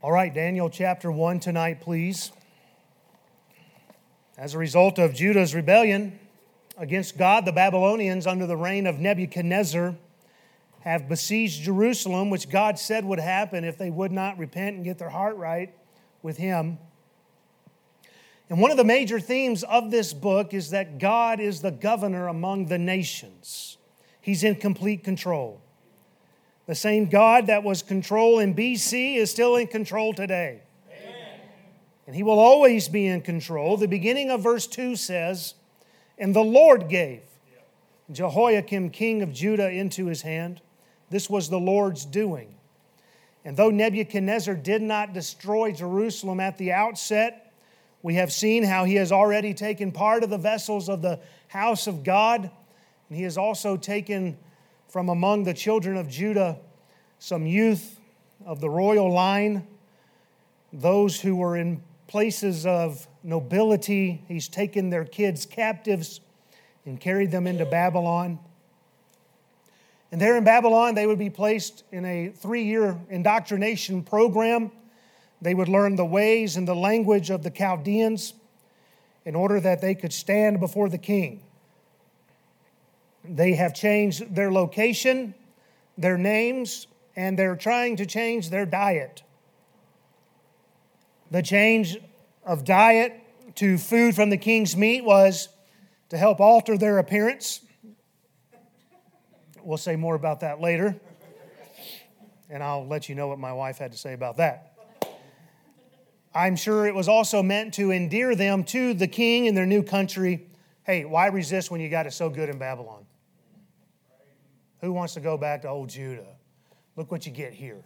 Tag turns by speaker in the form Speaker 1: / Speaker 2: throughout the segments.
Speaker 1: All right, Daniel chapter 1 tonight, please. As a result of Judah's rebellion against God, the Babylonians, under the reign of Nebuchadnezzar, have besieged Jerusalem, which God said would happen if they would not repent and get their heart right with Him. And one of the major themes of this book is that God is the governor among the nations, He's in complete control. The same God that was control in BC is still in control today. Amen. And he will always be in control. The beginning of verse 2 says, And the Lord gave Jehoiakim, king of Judah, into his hand. This was the Lord's doing. And though Nebuchadnezzar did not destroy Jerusalem at the outset, we have seen how he has already taken part of the vessels of the house of God, and he has also taken from among the children of Judah some youth of the royal line, those who were in places of nobility. He's taken their kids captives and carried them into Babylon. And there in Babylon, they would be placed in a three year indoctrination program. They would learn the ways and the language of the Chaldeans in order that they could stand before the king. They have changed their location, their names, and they're trying to change their diet. The change of diet to food from the king's meat was to help alter their appearance. We'll say more about that later. And I'll let you know what my wife had to say about that. I'm sure it was also meant to endear them to the king in their new country. Hey, why resist when you got it so good in Babylon? Who wants to go back to old Judah? Look what you get here.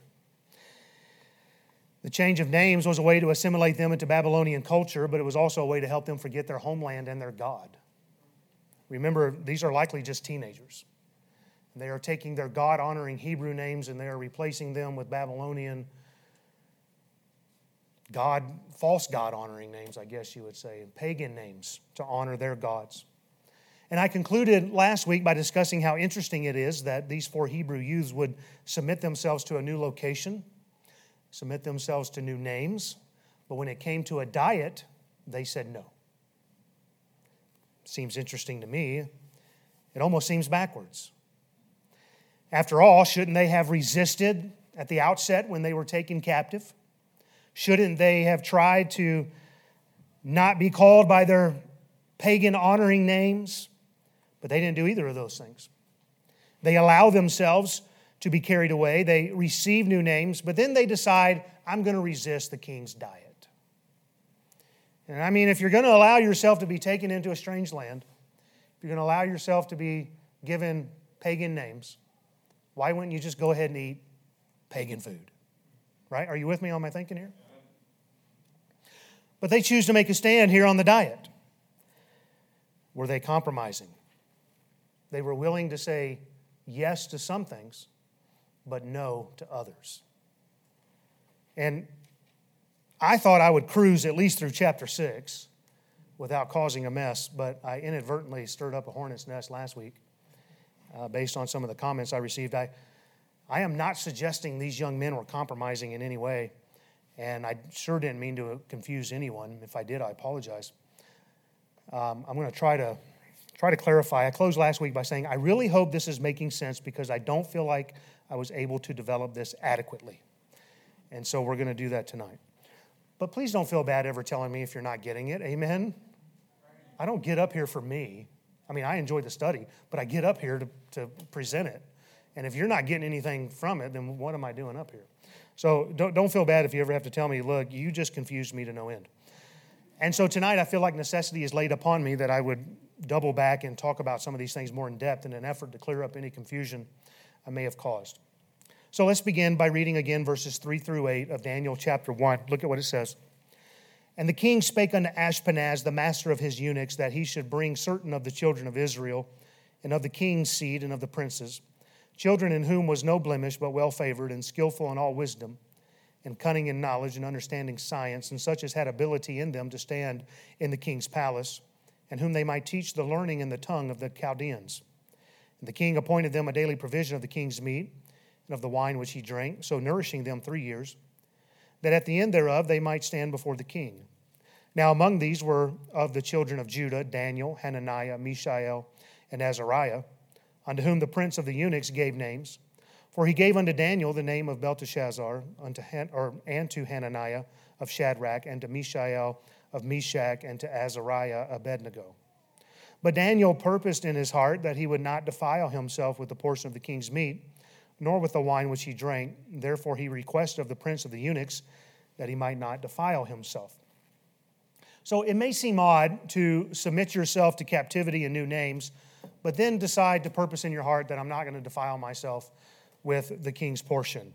Speaker 1: The change of names was a way to assimilate them into Babylonian culture, but it was also a way to help them forget their homeland and their God. Remember, these are likely just teenagers. They are taking their God honoring Hebrew names and they are replacing them with Babylonian God, false God honoring names, I guess you would say, pagan names to honor their gods. And I concluded last week by discussing how interesting it is that these four Hebrew youths would submit themselves to a new location, submit themselves to new names, but when it came to a diet, they said no. Seems interesting to me. It almost seems backwards. After all, shouldn't they have resisted at the outset when they were taken captive? Shouldn't they have tried to not be called by their pagan honoring names? But they didn't do either of those things. They allow themselves to be carried away, they receive new names, but then they decide, I'm going to resist the king's diet. And I mean, if you're going to allow yourself to be taken into a strange land, if you're going to allow yourself to be given pagan names, why wouldn't you just go ahead and eat pagan food? Right? Are you with me on my thinking here? But they choose to make a stand here on the diet. Were they compromising? They were willing to say yes to some things, but no to others. And I thought I would cruise at least through chapter 6 without causing a mess, but I inadvertently stirred up a hornet's nest last week uh, based on some of the comments I received. I, I am not suggesting these young men were compromising in any way, and I sure didn't mean to confuse anyone. If I did, I apologize. Um, I'm going to try to try to clarify. I closed last week by saying, I really hope this is making sense because I don't feel like I was able to develop this adequately. And so we're going to do that tonight. But please don't feel bad ever telling me if you're not getting it. Amen? I don't get up here for me. I mean, I enjoy the study, but I get up here to, to present it. And if you're not getting anything from it, then what am I doing up here? So don't, don't feel bad if you ever have to tell me, look, you just confused me to no end. And so tonight I feel like necessity is laid upon me that I would double back and talk about some of these things more in depth in an effort to clear up any confusion I may have caused. So let's begin by reading again verses 3 through 8 of Daniel chapter 1. Look at what it says. And the king spake unto Ashpenaz, the master of his eunuchs, that he should bring certain of the children of Israel, and of the king's seed, and of the princes, children in whom was no blemish, but well favored, and skillful in all wisdom, and cunning in knowledge, and understanding science, and such as had ability in them to stand in the king's palace and whom they might teach the learning and the tongue of the Chaldeans. And the king appointed them a daily provision of the king's meat and of the wine which he drank, so nourishing them three years. that at the end thereof they might stand before the king. Now among these were of the children of Judah Daniel, Hananiah, Mishael, and Azariah, unto whom the prince of the eunuchs gave names. For he gave unto Daniel the name of Belteshazzar, unto Han, or, and to Hananiah of Shadrach, and to Mishael of Meshach, and to Azariah Abednego. But Daniel purposed in his heart that he would not defile himself with the portion of the king's meat, nor with the wine which he drank. Therefore he requested of the prince of the eunuchs that he might not defile himself. So it may seem odd to submit yourself to captivity and new names, but then decide to purpose in your heart that I'm not going to defile myself with the king's portion.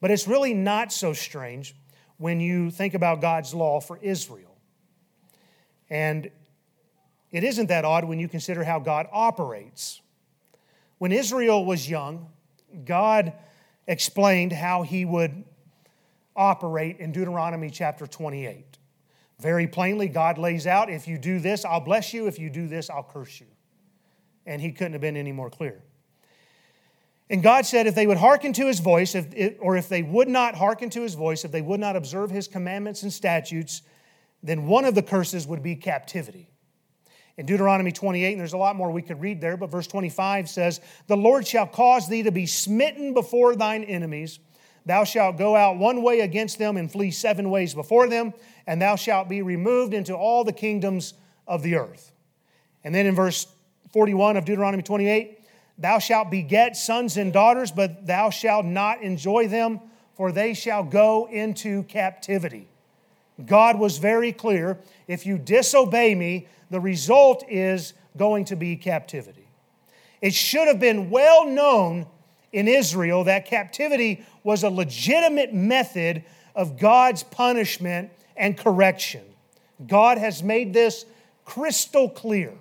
Speaker 1: But it's really not so strange when you think about God's law for Israel. And it isn't that odd when you consider how God operates. When Israel was young, God explained how he would operate in Deuteronomy chapter 28. Very plainly, God lays out if you do this, I'll bless you. If you do this, I'll curse you. And he couldn't have been any more clear. And God said if they would hearken to his voice, if it, or if they would not hearken to his voice, if they would not observe his commandments and statutes, then one of the curses would be captivity. In Deuteronomy 28, and there's a lot more we could read there, but verse 25 says, The Lord shall cause thee to be smitten before thine enemies. Thou shalt go out one way against them and flee seven ways before them, and thou shalt be removed into all the kingdoms of the earth. And then in verse 41 of Deuteronomy 28, Thou shalt beget sons and daughters, but thou shalt not enjoy them, for they shall go into captivity. God was very clear if you disobey me, the result is going to be captivity. It should have been well known in Israel that captivity was a legitimate method of God's punishment and correction. God has made this crystal clear.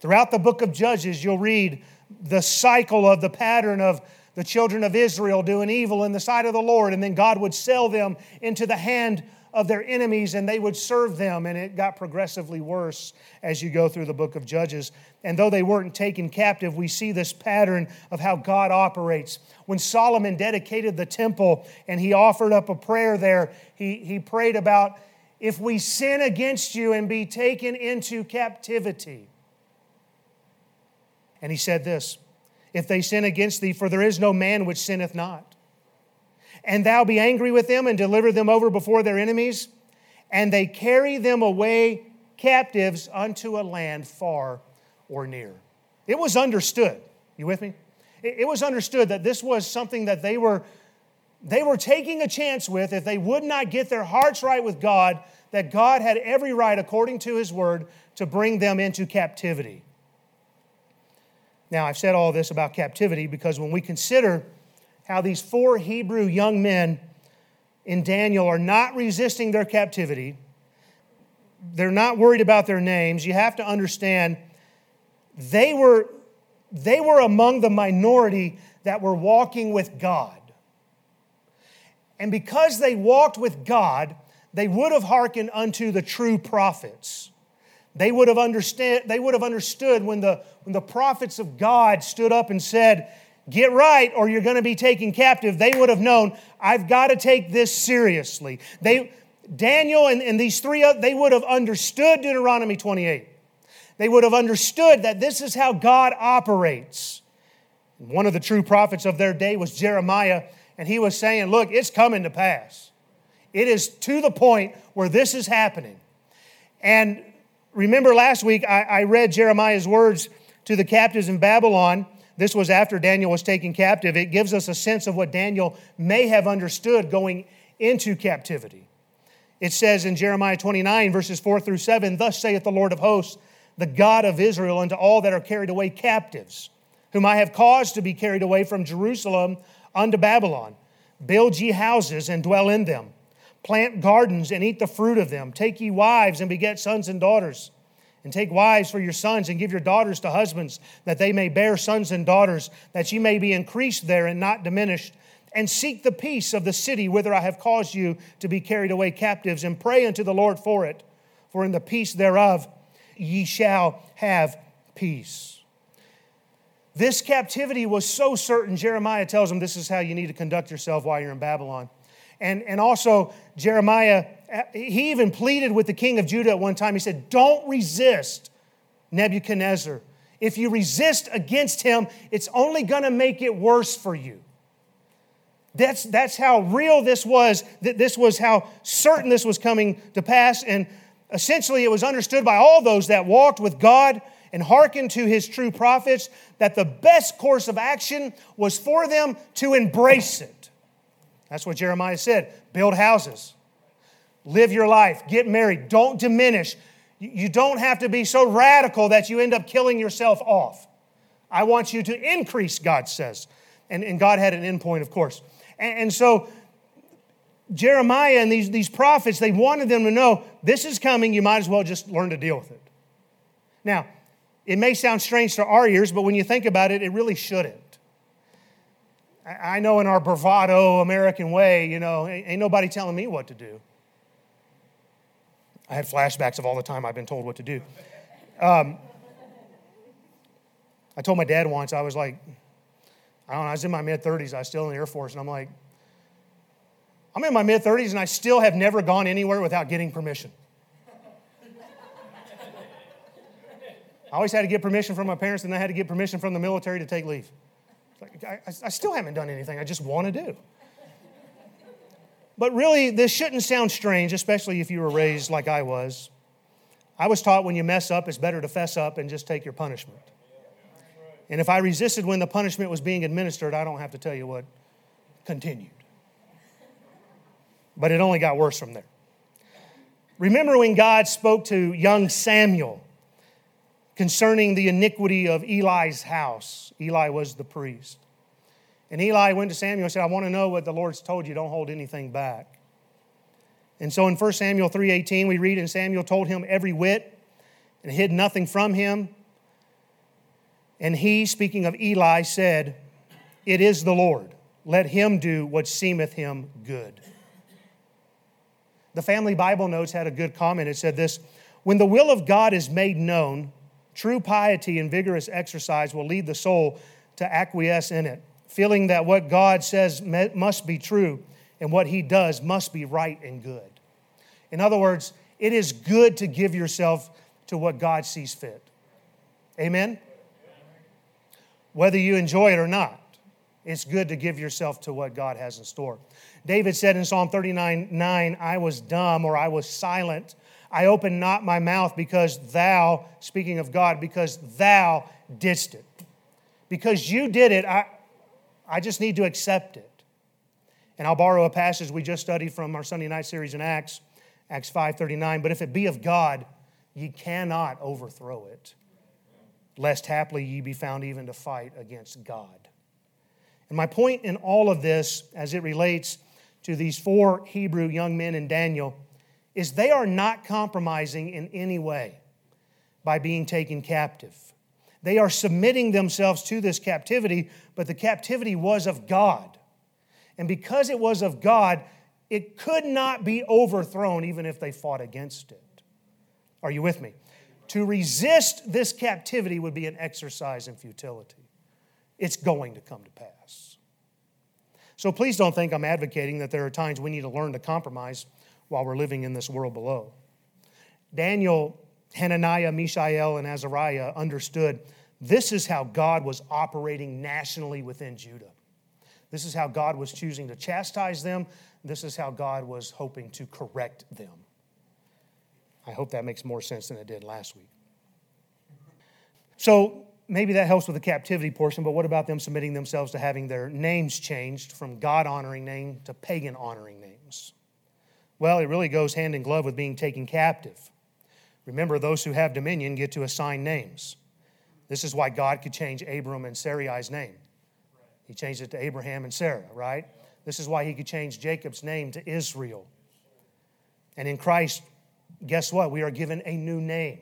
Speaker 1: Throughout the book of Judges, you'll read the cycle of the pattern of the children of Israel doing evil in the sight of the Lord, and then God would sell them into the hand of their enemies and they would serve them. And it got progressively worse as you go through the book of Judges. And though they weren't taken captive, we see this pattern of how God operates. When Solomon dedicated the temple and he offered up a prayer there, he, he prayed about if we sin against you and be taken into captivity. And he said this if they sin against thee, for there is no man which sinneth not and thou be angry with them and deliver them over before their enemies, and they carry them away captives unto a land far or near. It was understood. You with me? It was understood that this was something that they were they were taking a chance with if they would not get their hearts right with God, that God had every right, according to his word, to bring them into captivity. Now, I've said all this about captivity because when we consider how these four Hebrew young men in Daniel are not resisting their captivity. They're not worried about their names. You have to understand they were, they were among the minority that were walking with God. And because they walked with God, they would have hearkened unto the true prophets. They would have, understand, they would have understood when the, when the prophets of God stood up and said, get right or you're going to be taken captive, they would have known, I've got to take this seriously. They, Daniel and, and these three, uh, they would have understood Deuteronomy 28. They would have understood that this is how God operates. One of the true prophets of their day was Jeremiah, and he was saying, Look, it's coming to pass. It is to the point where this is happening. And remember last week, I, I read Jeremiah's words to the captives in Babylon this was after Daniel was taken captive. It gives us a sense of what Daniel may have understood going into captivity. It says in Jeremiah 29, verses 4 through 7 Thus saith the Lord of hosts, the God of Israel, unto all that are carried away captives, whom I have caused to be carried away from Jerusalem unto Babylon. Build ye houses and dwell in them. Plant gardens and eat the fruit of them. Take ye wives and beget sons and daughters and take wives for your sons, and give your daughters to husbands, that they may bear sons and daughters, that ye may be increased there and not diminished. And seek the peace of the city whither I have caused you to be carried away captives, and pray unto the Lord for it. For in the peace thereof ye shall have peace. This captivity was so certain, Jeremiah tells them this is how you need to conduct yourself while you're in Babylon. And, and also, Jeremiah, uh, he even pleaded with the king of Judah at one time. He said, Don't resist Nebuchadnezzar. If you resist against him, it's only going to make it worse for you. That's, that's how real this was, that this was how certain this was coming to pass. And essentially, it was understood by all those that walked with God and hearkened to his true prophets that the best course of action was for them to embrace it. That's what Jeremiah said build houses, live your life, get married, don't diminish. You don't have to be so radical that you end up killing yourself off. I want you to increase, God says. And, and God had an endpoint, of course. And, and so Jeremiah and these, these prophets, they wanted them to know this is coming, you might as well just learn to deal with it. Now, it may sound strange to our ears, but when you think about it, it really shouldn't. I know in our bravado American way, you know, ain't nobody telling me what to do. I had flashbacks of all the time I've been told what to do. Um, I told my dad once, I was like, I don't know, I was in my mid 30s, I was still in the Air Force, and I'm like, I'm in my mid 30s and I still have never gone anywhere without getting permission. I always had to get permission from my parents, and I had to get permission from the military to take leave. I, I still haven't done anything I just want to do. But really, this shouldn't sound strange, especially if you were raised like I was. I was taught when you mess up, it's better to fess up and just take your punishment. And if I resisted when the punishment was being administered, I don't have to tell you what continued. But it only got worse from there. Remember when God spoke to young Samuel concerning the iniquity of Eli's house? Eli was the priest. And Eli went to Samuel and said, I want to know what the Lord's told you. Don't hold anything back. And so in 1 Samuel 3.18, we read, And Samuel told him every whit and hid nothing from him. And he, speaking of Eli, said, It is the Lord. Let him do what seemeth him good. The family Bible notes had a good comment. It said this When the will of God is made known, true piety and vigorous exercise will lead the soul to acquiesce in it feeling that what God says must be true and what He does must be right and good. In other words, it is good to give yourself to what God sees fit. Amen? Whether you enjoy it or not, it's good to give yourself to what God has in store. David said in Psalm 39 9, I was dumb or I was silent. I open not my mouth because thou, speaking of God, because thou didst it. Because you did it, I, I just need to accept it. And I'll borrow a passage we just studied from our Sunday night series in Acts, Acts 5:39, but if it be of God, ye cannot overthrow it, lest haply ye be found even to fight against God. And my point in all of this, as it relates to these four Hebrew young men in Daniel, is they are not compromising in any way by being taken captive. They are submitting themselves to this captivity, but the captivity was of God. And because it was of God, it could not be overthrown even if they fought against it. Are you with me? To resist this captivity would be an exercise in futility. It's going to come to pass. So please don't think I'm advocating that there are times we need to learn to compromise while we're living in this world below. Daniel Hananiah, Mishael, and Azariah understood this is how God was operating nationally within Judah. This is how God was choosing to chastise them. This is how God was hoping to correct them. I hope that makes more sense than it did last week. So maybe that helps with the captivity portion, but what about them submitting themselves to having their names changed from God honoring name to pagan honoring names? Well, it really goes hand in glove with being taken captive. Remember, those who have dominion get to assign names. This is why God could change Abram and Sarai's name. He changed it to Abraham and Sarah, right? This is why he could change Jacob's name to Israel. And in Christ, guess what? We are given a new name.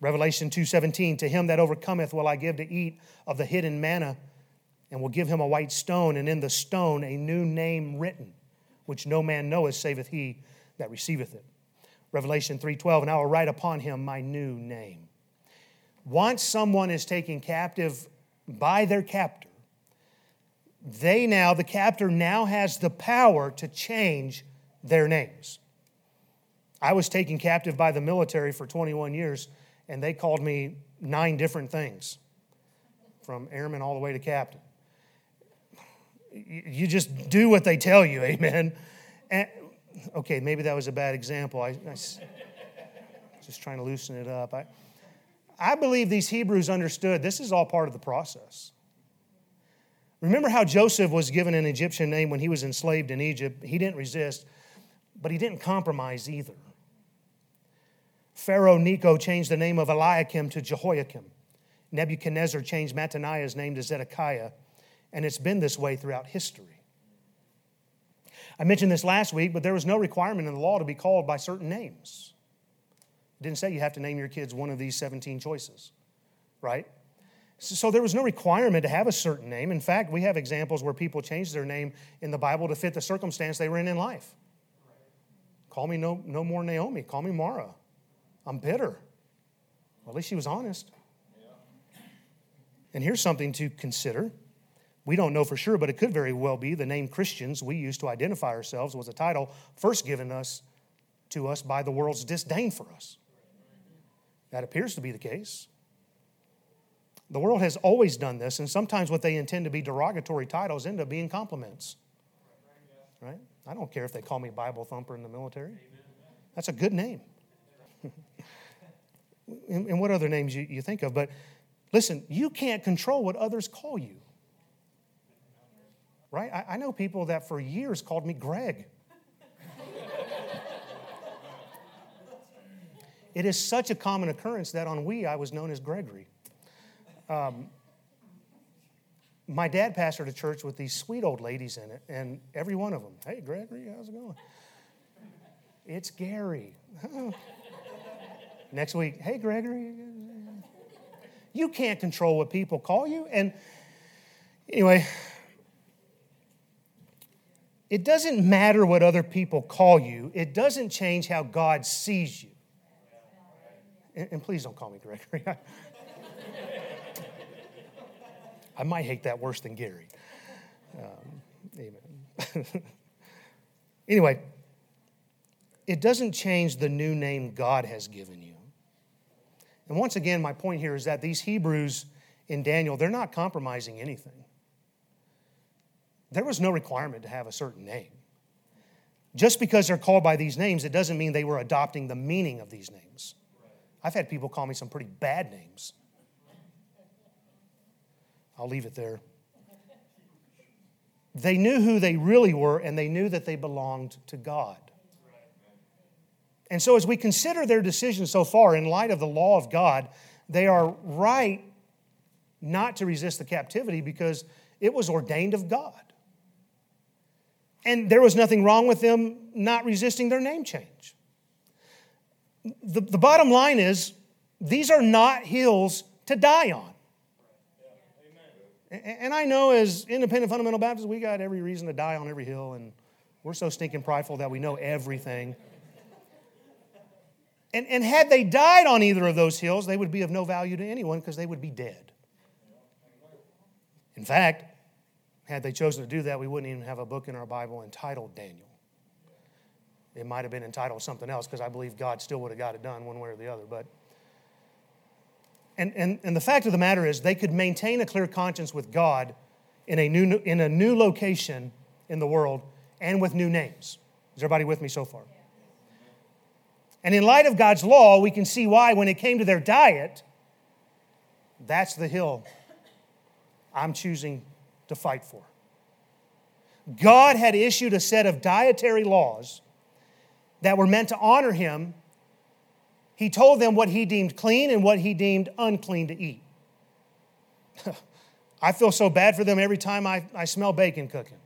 Speaker 1: Revelation 2:17 to him that overcometh will I give to eat of the hidden manna and will give him a white stone and in the stone a new name written which no man knoweth saveth he that receiveth it. Revelation 3:12, and I will write upon him my new name. Once someone is taken captive by their captor, they now, the captor now has the power to change their names. I was taken captive by the military for 21 years, and they called me nine different things from airman all the way to captain. You just do what they tell you, amen. And, okay, maybe that was a bad example. I, I just trying to loosen it up. I, I believe these Hebrews understood this is all part of the process. Remember how Joseph was given an Egyptian name when he was enslaved in Egypt? He didn't resist, but he didn't compromise either. Pharaoh Necho changed the name of Eliakim to Jehoiakim. Nebuchadnezzar changed Mattaniah's name to Zedekiah, and it's been this way throughout history. I mentioned this last week, but there was no requirement in the law to be called by certain names. It didn't say you have to name your kids one of these 17 choices, right? So there was no requirement to have a certain name. In fact, we have examples where people changed their name in the Bible to fit the circumstance they were in in life. Call me no, no more Naomi. Call me Mara. I'm bitter. Well, at least she was honest. And here's something to consider we don't know for sure, but it could very well be the name Christians we use to identify ourselves was a title first given us to us by the world's disdain for us. That appears to be the case. The world has always done this, and sometimes what they intend to be derogatory titles end up being compliments. Right? I don't care if they call me Bible thumper in the military. That's a good name. and, and, what other names you, you think of? But listen, you can't control what others call you right? I, I know people that for years called me Greg. it is such a common occurrence that on we I was known as Gregory. Um, my dad pastored a church with these sweet old ladies in it, and every one of them, hey, Gregory, how's it going? It's Gary. Next week, hey, Gregory. You can't control what people call you. And anyway, it doesn't matter what other people call you, it doesn't change how God sees you. And, and please don't call me Gregory. I might hate that worse than Gary. Um, amen. anyway, it doesn't change the new name God has given you. And once again, my point here is that these Hebrews in Daniel, they're not compromising anything there was no requirement to have a certain name. Just because they're called by these names, it doesn't mean they were adopting the meaning of these names. I've had people call me some pretty bad names. I'll leave it there. They knew who they really were, and they knew that they belonged to God. And so, as we consider their decision so far in light of the law of God, they are right not to resist the captivity because it was ordained of God. And there was nothing wrong with them not resisting their name change. The, the bottom line is these are not hills to die on. And I know as independent fundamental Baptists, we got every reason to die on every hill, and we're so stinking prideful that we know everything. And, and had they died on either of those hills, they would be of no value to anyone because they would be dead. In fact, had they chosen to do that, we wouldn't even have a book in our Bible entitled Daniel. It might have been entitled something else because I believe God still would have got it done one way or the other. But and, and, and the fact of the matter is, they could maintain a clear conscience with God in a new, in a new location in the world and with new names. Is everybody with me so far? And in light of God's law, we can see why, when it came to their diet, that's the hill I'm choosing to fight for. God had issued a set of dietary laws that were meant to honor him. He told them what he deemed clean and what he deemed unclean to eat. I feel so bad for them every time I, I smell bacon cooking.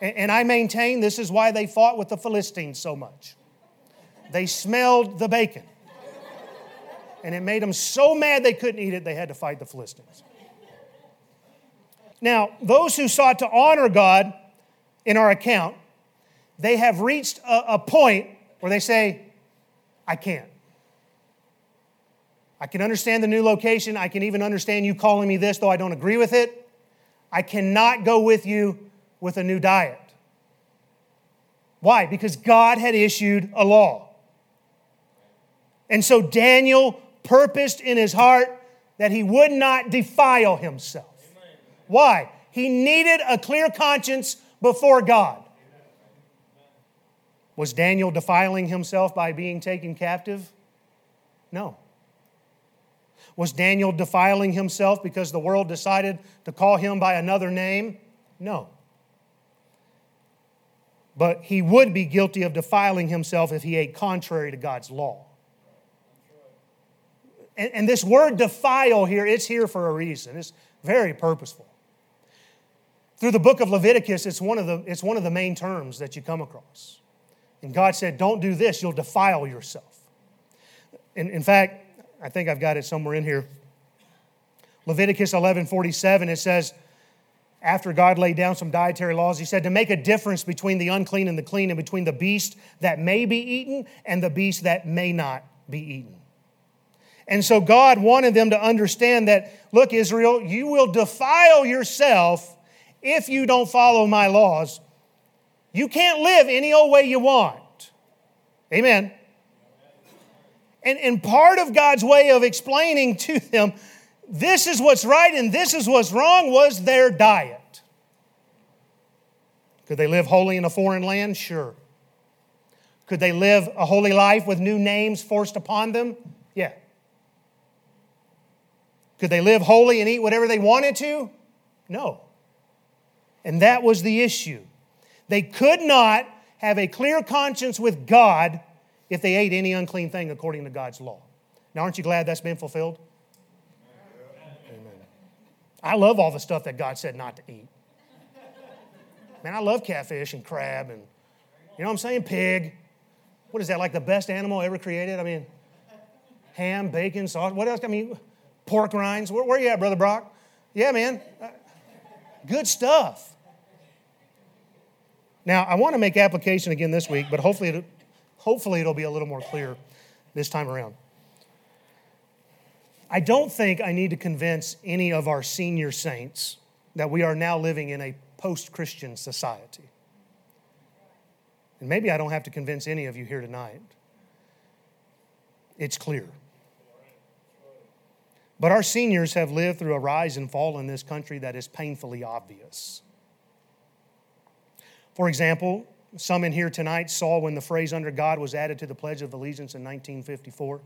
Speaker 1: And, and I maintain this is why they fought with the Philistines so much. They smelled the bacon. And it made them so mad they couldn't eat it, they had to fight the Philistines. Now, those who sought to honor God in our account, they have reached a, a point where they say, I can't. I can understand the new location. I can even understand you calling me this, though I don't agree with it. I cannot go with you with a new diet. Why? Because God had issued a law. And so Daniel purposed in his heart that he would not defile himself. Why? He needed a clear conscience before God. Was Daniel defiling himself by being taken captive? No. Was Daniel defiling himself because the world decided to call him by another name? No. But he would be guilty of defiling himself if he ate contrary to God's law. And, and this word defile here, it's here for a reason. It's very purposeful. Through the book of Leviticus, it's one of the, it's one of the main terms that you come across. And God said, Don't do this, you'll defile yourself. In, in fact, I think I've got it somewhere in here. Leviticus 11 47, it says, after God laid down some dietary laws, He said to make a difference between the unclean and the clean, and between the beast that may be eaten and the beast that may not be eaten. And so God wanted them to understand that, look, Israel, you will defile yourself if you don't follow my laws. You can't live any old way you want. Amen. And, and part of God's way of explaining to them this is what's right and this is what's wrong was their diet. Could they live holy in a foreign land? Sure. Could they live a holy life with new names forced upon them? Yeah. Could they live holy and eat whatever they wanted to? No. And that was the issue. They could not have a clear conscience with God if they ate any unclean thing according to God's law. Now, aren't you glad that's been fulfilled? Amen. I love all the stuff that God said not to eat. Man, I love catfish and crab and, you know what I'm saying? Pig. What is that, like the best animal ever created? I mean, ham, bacon, sauce. What else? I mean, pork rinds. Where, where you at, Brother Brock? Yeah, man. Uh, good stuff. Now, I want to make application again this week, but hopefully, it, hopefully it'll be a little more clear this time around. I don't think I need to convince any of our senior saints that we are now living in a post Christian society. And maybe I don't have to convince any of you here tonight. It's clear. But our seniors have lived through a rise and fall in this country that is painfully obvious. For example, some in here tonight saw when the phrase under God was added to the Pledge of Allegiance in 1954.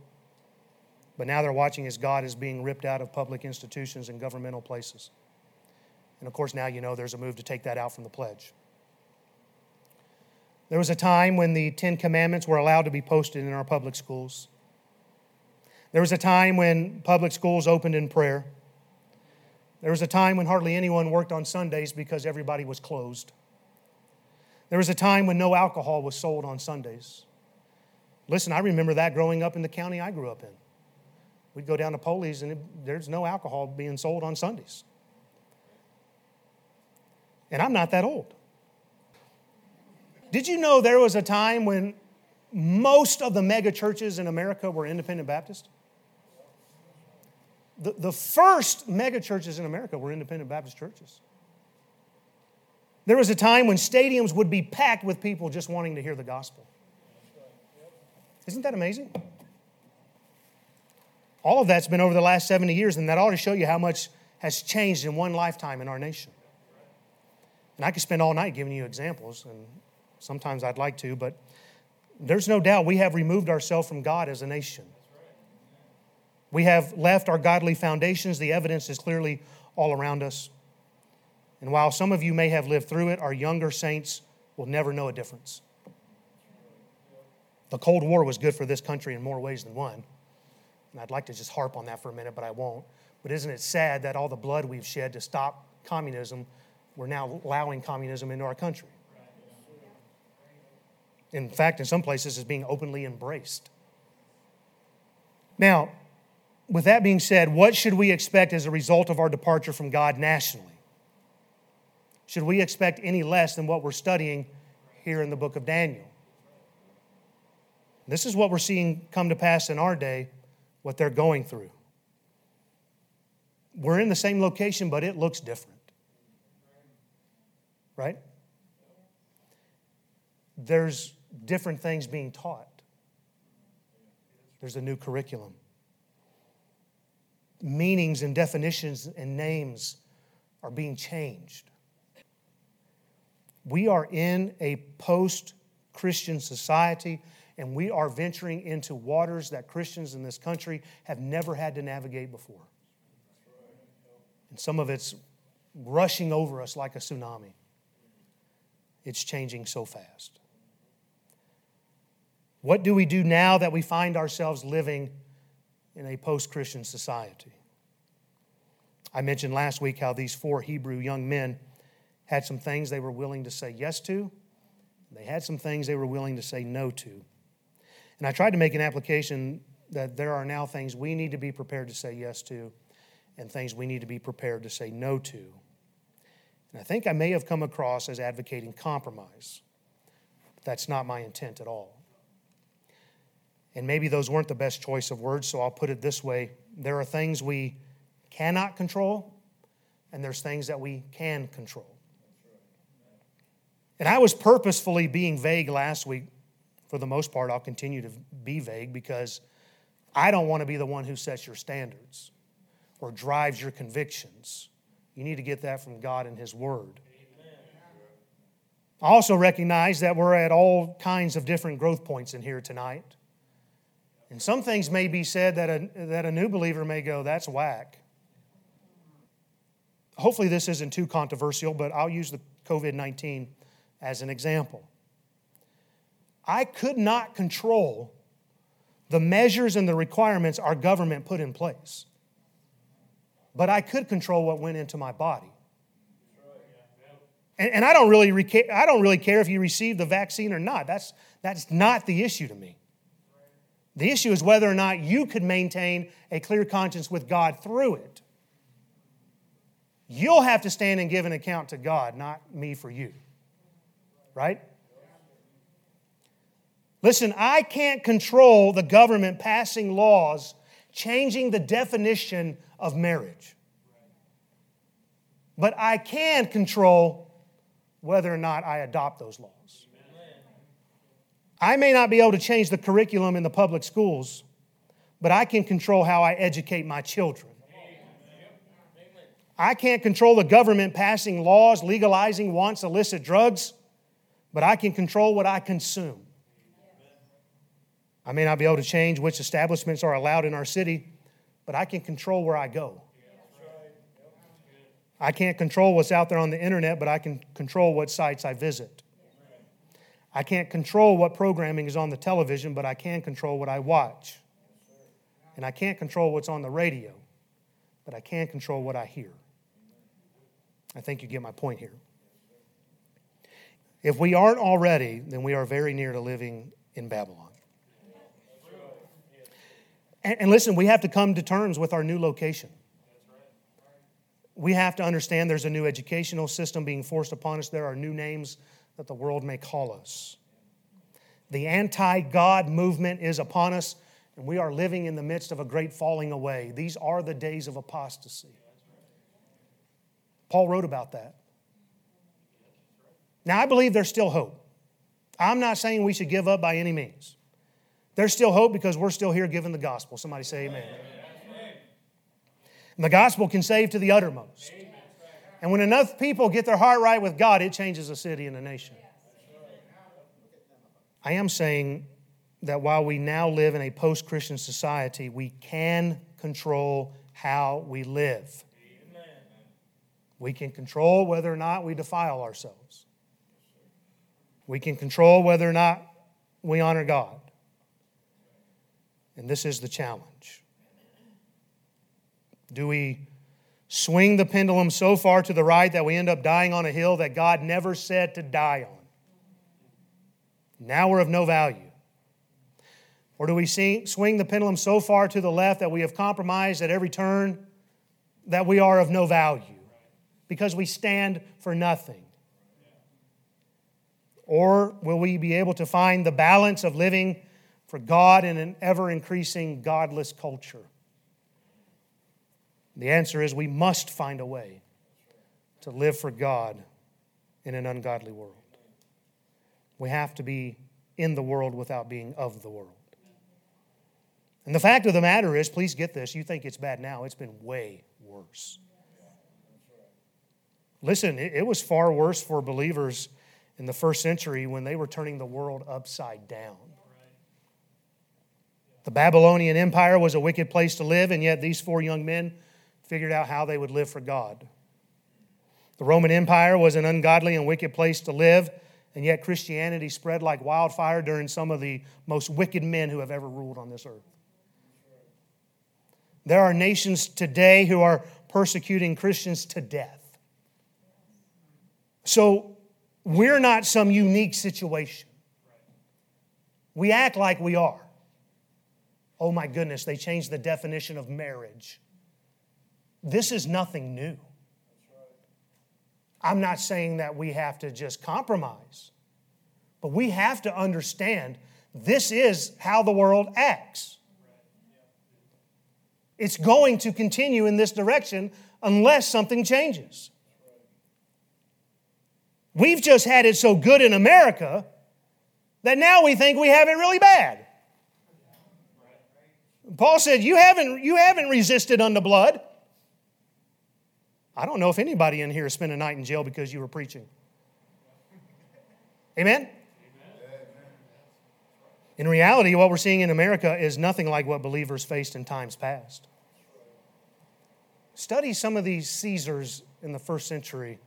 Speaker 1: But now they're watching as God is being ripped out of public institutions and governmental places. And of course, now you know there's a move to take that out from the pledge. There was a time when the Ten Commandments were allowed to be posted in our public schools. There was a time when public schools opened in prayer. There was a time when hardly anyone worked on Sundays because everybody was closed. There was a time when no alcohol was sold on Sundays. Listen, I remember that growing up in the county I grew up in. We'd go down to Poli's and it, there's no alcohol being sold on Sundays. And I'm not that old. Did you know there was a time when most of the mega churches in America were independent Baptist? The, the first mega churches in America were independent Baptist churches. There was a time when stadiums would be packed with people just wanting to hear the gospel. Isn't that amazing? All of that's been over the last 70 years, and that ought to show you how much has changed in one lifetime in our nation. And I could spend all night giving you examples, and sometimes I'd like to, but there's no doubt we have removed ourselves from God as a nation. We have left our godly foundations. The evidence is clearly all around us. And while some of you may have lived through it, our younger saints will never know a difference. The Cold War was good for this country in more ways than one. And I'd like to just harp on that for a minute, but I won't. But isn't it sad that all the blood we've shed to stop communism we're now allowing communism into our country. In fact, in some places, it's being openly embraced. Now, with that being said, what should we expect as a result of our departure from God nationally? Should we expect any less than what we're studying here in the book of Daniel? This is what we're seeing come to pass in our day, what they're going through. We're in the same location, but it looks different. right? There's different things being taught. There's a new curriculum. Meanings and definitions and names are being changed. We are in a post Christian society, and we are venturing into waters that Christians in this country have never had to navigate before. And some of it's rushing over us like a tsunami. It's changing so fast. What do we do now that we find ourselves living in a post Christian society? I mentioned last week how these four Hebrew young men had some things they were willing to say yes to, they had some things they were willing to say no to. And I tried to make an application that there are now things we need to be prepared to say yes to and things we need to be prepared to say no to. And I think I may have come across as advocating compromise. But that's not my intent at all. And maybe those weren't the best choice of words, so I'll put it this way there are things we cannot control, and there's things that we can control. And I was purposefully being vague last week. For the most part, I'll continue to be vague because I don't want to be the one who sets your standards or drives your convictions. You need to get that from God and His Word. I also recognize that we're at all kinds of different growth points in here tonight. And some things may be said that a, that a new believer may go, that's whack. Hopefully, this isn't too controversial, but I'll use the COVID 19 as an example. I could not control the measures and the requirements our government put in place, but I could control what went into my body. And, and I, don't really, I don't really care if you receive the vaccine or not. That's, that's not the issue to me. The issue is whether or not you could maintain a clear conscience with God through it. You'll have to stand and give an account to God, not me for you right? Listen, I can't control the government passing laws changing the definition of marriage. But I can control whether or not I adopt those laws. I may not be able to change the curriculum in the public schools, but I can control how I educate my children. I can't control the government passing laws legalizing once illicit drugs, but I can control what I consume. I may not be able to change which establishments are allowed in our city, but I can control where I go. I can't control what's out there on the internet, but I can control what sites I visit. I can't control what programming is on the television, but I can control what I watch. And I can't control what's on the radio, but I can control what I hear. I think you get my point here. If we aren't already, then we are very near to living in Babylon. And, and listen, we have to come to terms with our new location. We have to understand there's a new educational system being forced upon us. There are new names that the world may call us. The anti God movement is upon us, and we are living in the midst of a great falling away. These are the days of apostasy. Paul wrote about that. Now, I believe there's still hope. I'm not saying we should give up by any means. There's still hope because we're still here giving the gospel. Somebody say amen. amen. The gospel can save to the uttermost. Amen. And when enough people get their heart right with God, it changes a city and a nation. I am saying that while we now live in a post Christian society, we can control how we live. Amen. We can control whether or not we defile ourselves. We can control whether or not we honor God. And this is the challenge. Do we swing the pendulum so far to the right that we end up dying on a hill that God never said to die on? Now we're of no value. Or do we swing the pendulum so far to the left that we have compromised at every turn that we are of no value because we stand for nothing? Or will we be able to find the balance of living for God in an ever increasing godless culture? The answer is we must find a way to live for God in an ungodly world. We have to be in the world without being of the world. And the fact of the matter is, please get this, you think it's bad now, it's been way worse. Listen, it, was far worse for believers in the first century when they were turning the world upside down. The Babylonian Empire was a wicked place to live, and yet these four young men figured out how they would live for God. The Roman Empire was an ungodly and wicked place to live, and yet Christianity spread like wildfire during some of the most wicked men who have ever ruled on this earth. There are nations today who are persecuting Christians to death. So we're not some unique situation. We act like we are. Oh my goodness, they changed the definition of marriage. This is nothing new. I'm not saying that we have to just compromise, but we have to understand this is how the world acts. It's going to continue in this direction unless something changes. We've just had it so good in America that now we think we have it really bad. Paul said, You haven't, you haven't resisted unto blood. I don't know if anybody in here spent a night in jail because you were preaching. Amen? In reality, what we're seeing in America is nothing like what believers faced in times past. Study some of these Caesars in the first century,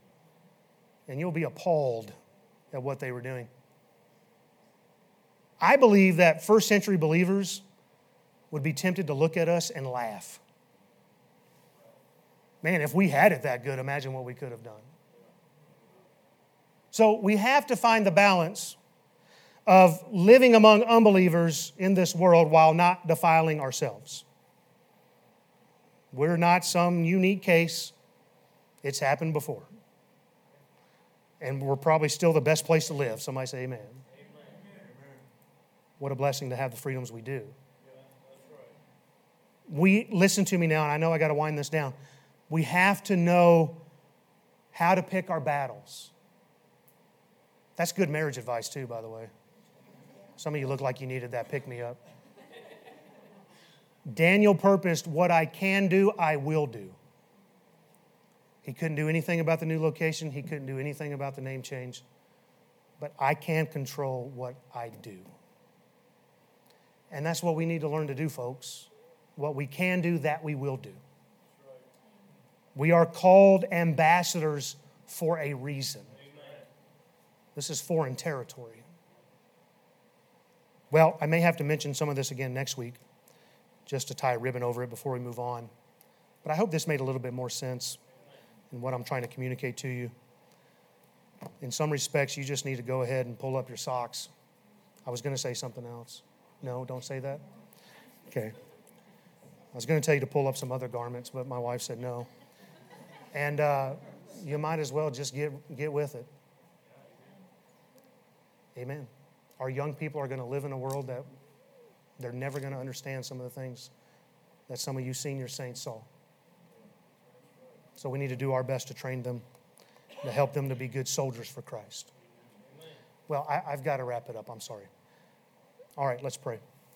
Speaker 1: and you'll be appalled at what they were doing. I believe that first century believers would be tempted to look at us and laugh. Man, if we had it that good, imagine what we could have done. So we have to find the balance of living among unbelievers in this world while not defiling ourselves. We're not some unique case, it's happened before. And we're probably still the best place to live. Somebody say amen. amen. What a blessing to have the freedoms we do. We listen to me now, and I know I got to wind this down. We have to know how to pick our battles. That's good marriage advice, too, by the way. Some of you look like you needed that pick me up. Daniel purposed what I can do, I will do. He couldn't do anything about the new location, he couldn't do anything about the name change, but I can control what I do. And that's what we need to learn to do, folks. What we can do, that we will do. We are called ambassadors for a reason. This is foreign territory. Well, I may have to mention some of this again next week just to tie a ribbon over it before we move on. But I hope this made a little bit more sense in what I'm trying to communicate to you. In some respects, you just need to go ahead and pull up your socks. I was going to say something else. No, don't say that. Okay. I was going to tell you to pull up some other garments, but my wife said no. And uh, you might as well just get, get with it. Amen. Our young people are going to live in a world that they're never going to understand some of the things that some of you senior saints saw. So we need to do our best to train them, to help them to be good soldiers for Christ. Well, I, have got to wrap it up. I'm sorry. All right, let's pray.